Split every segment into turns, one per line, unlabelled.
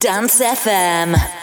Dance FM.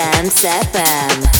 Dance FM.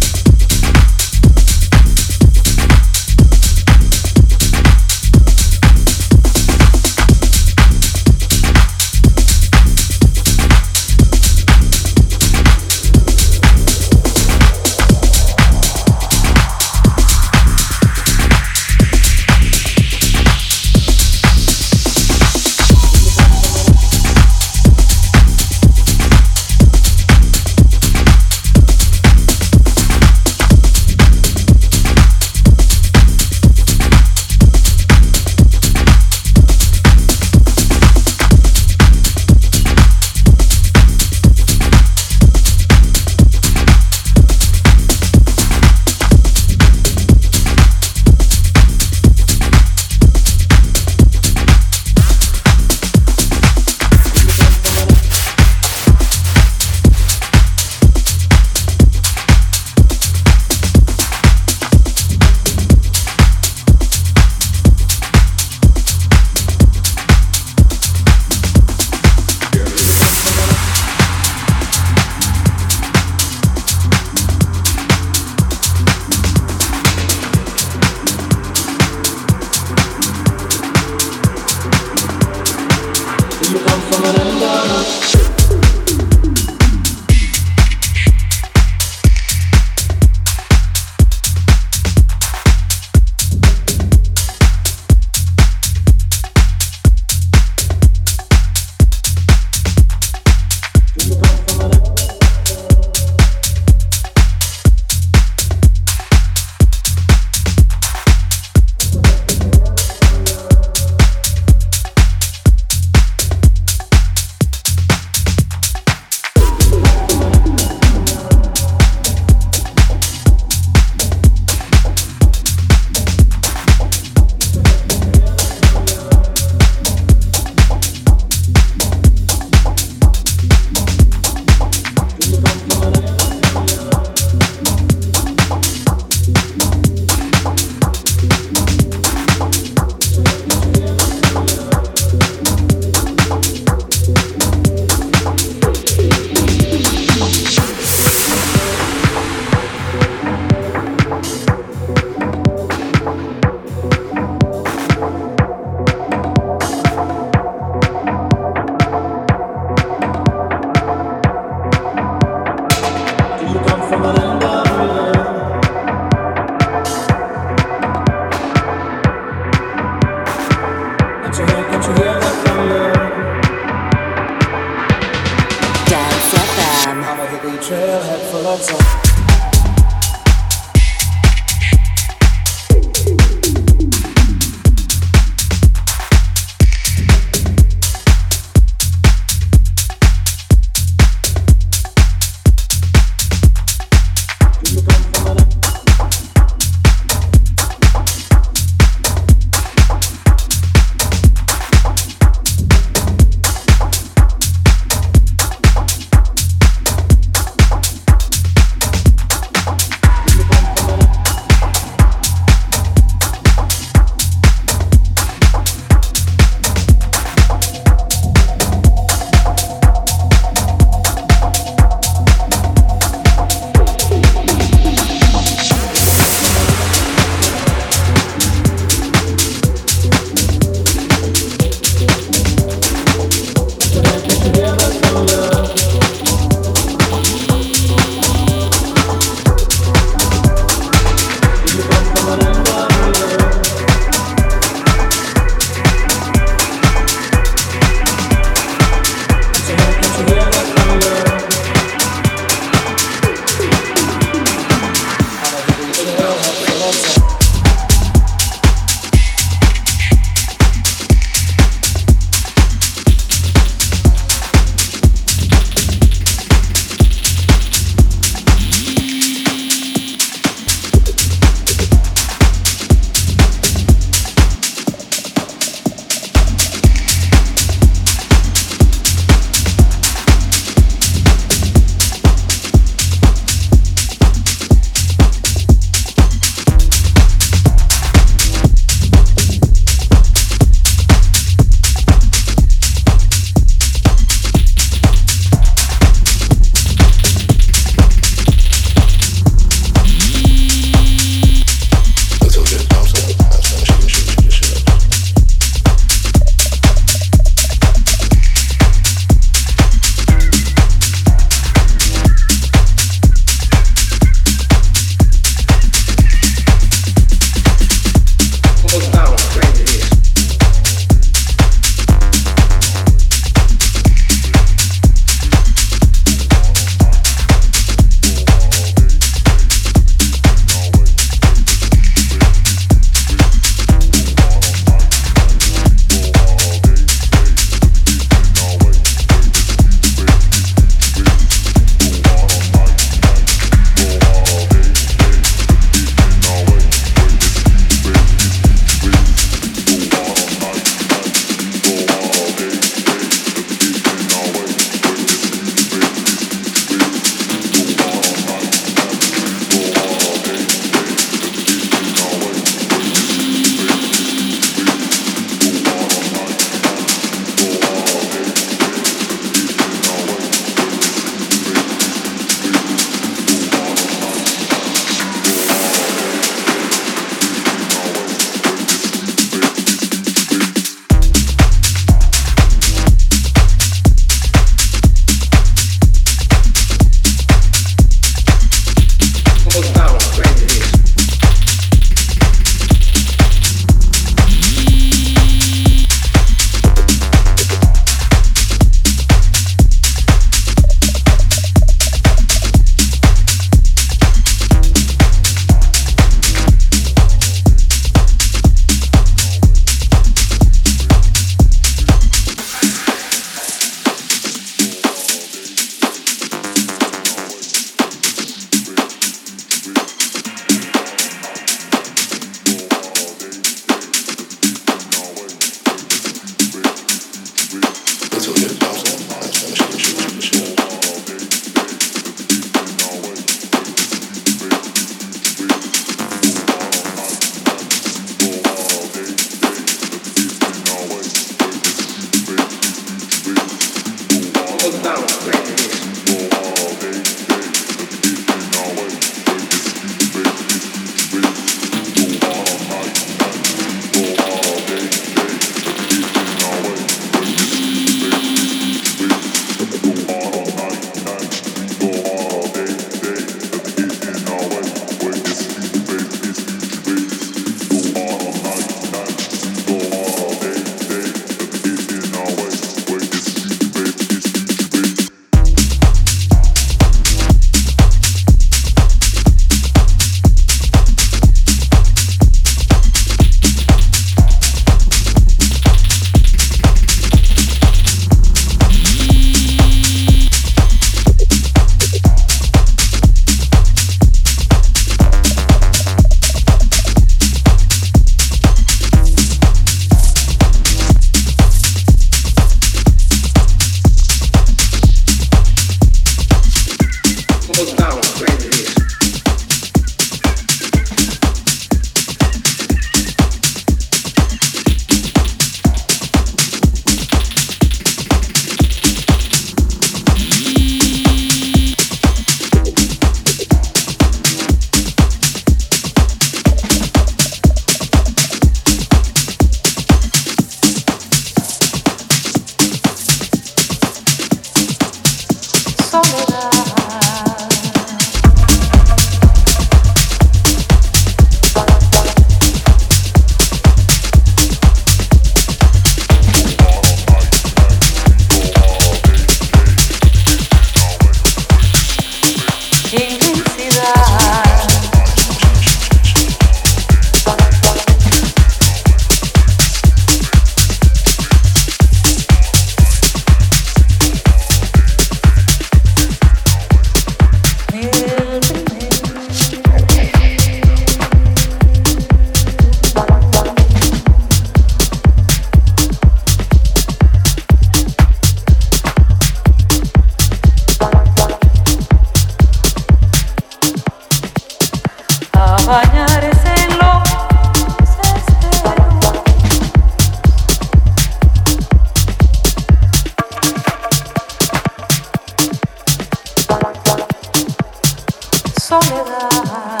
soledad.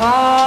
far.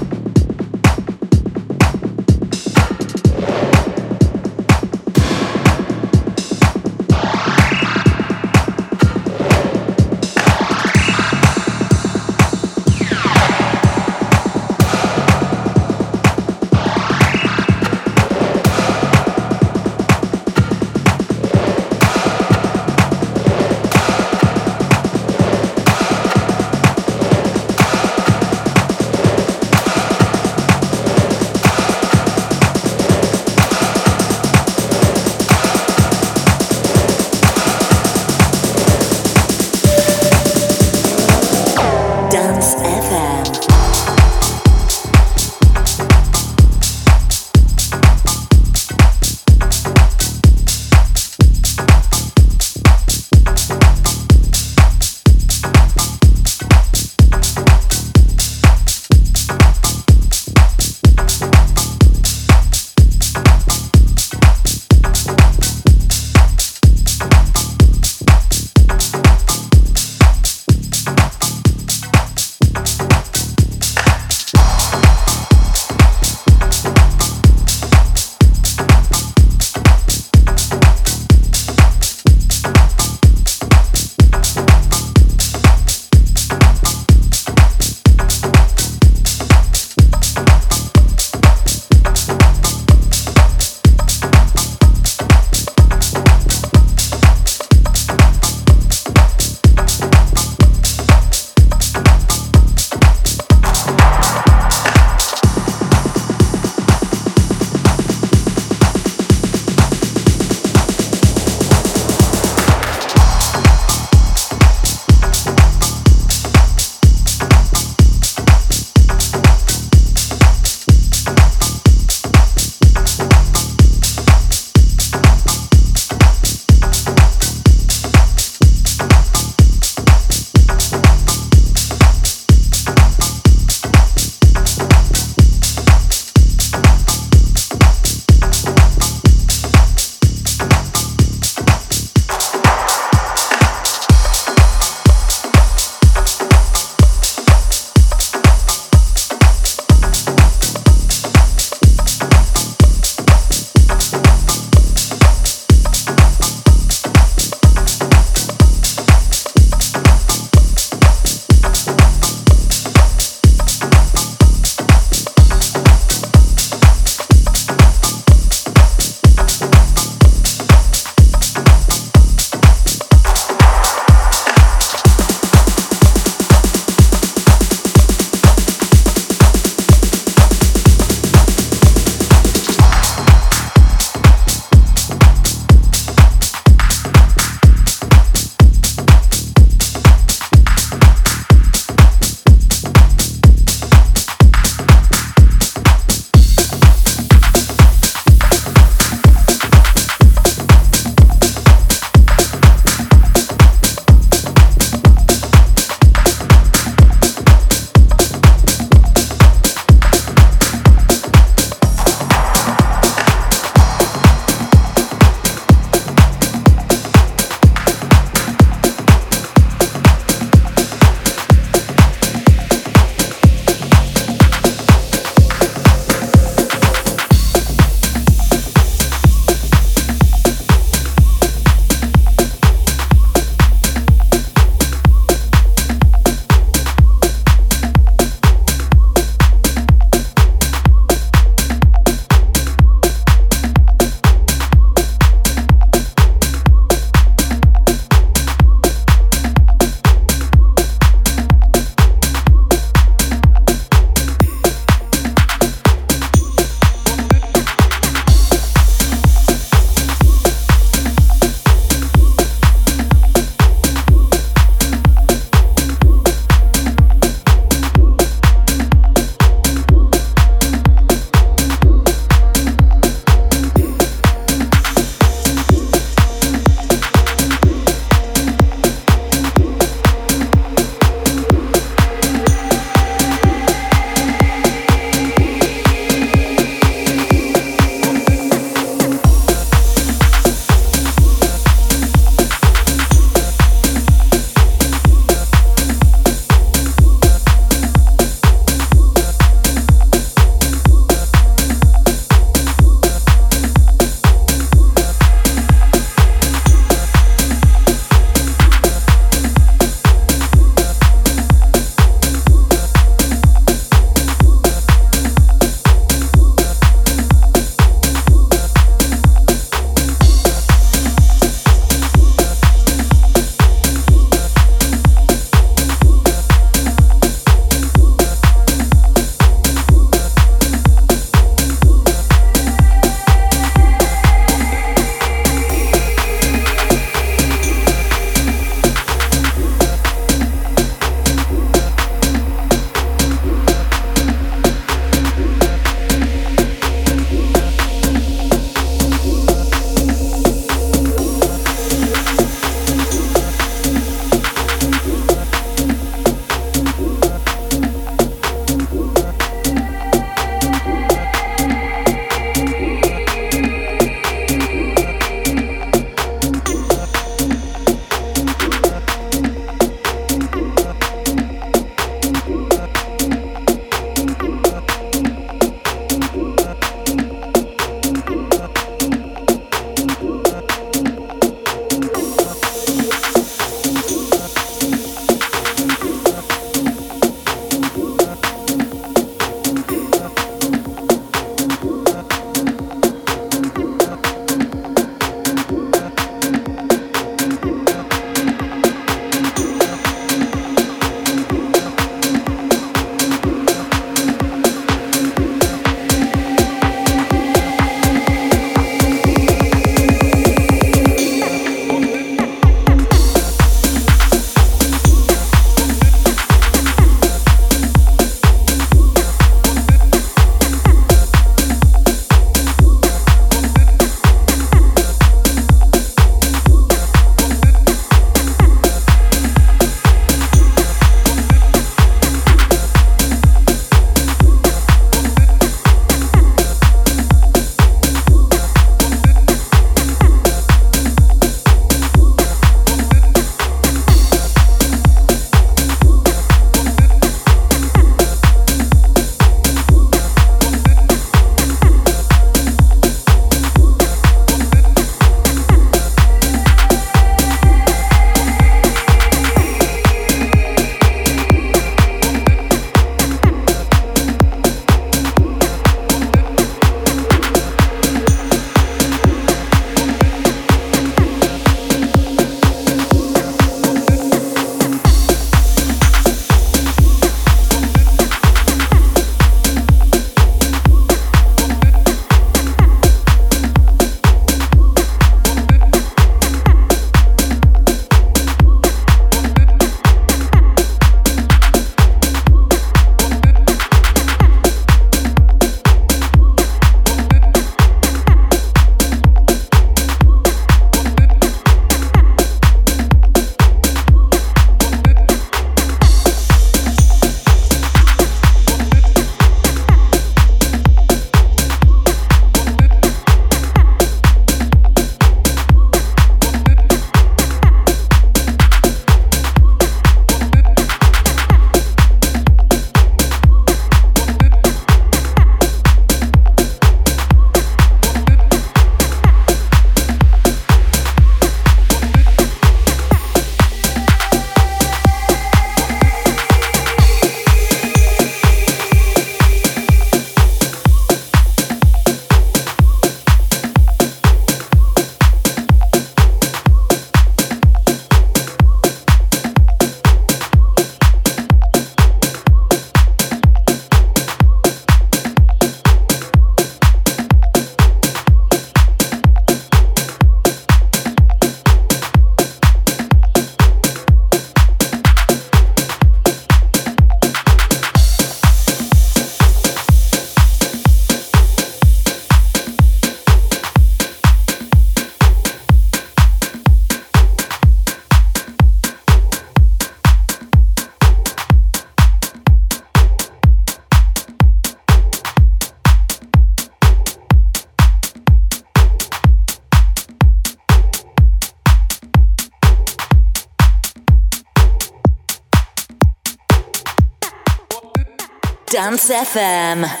FM.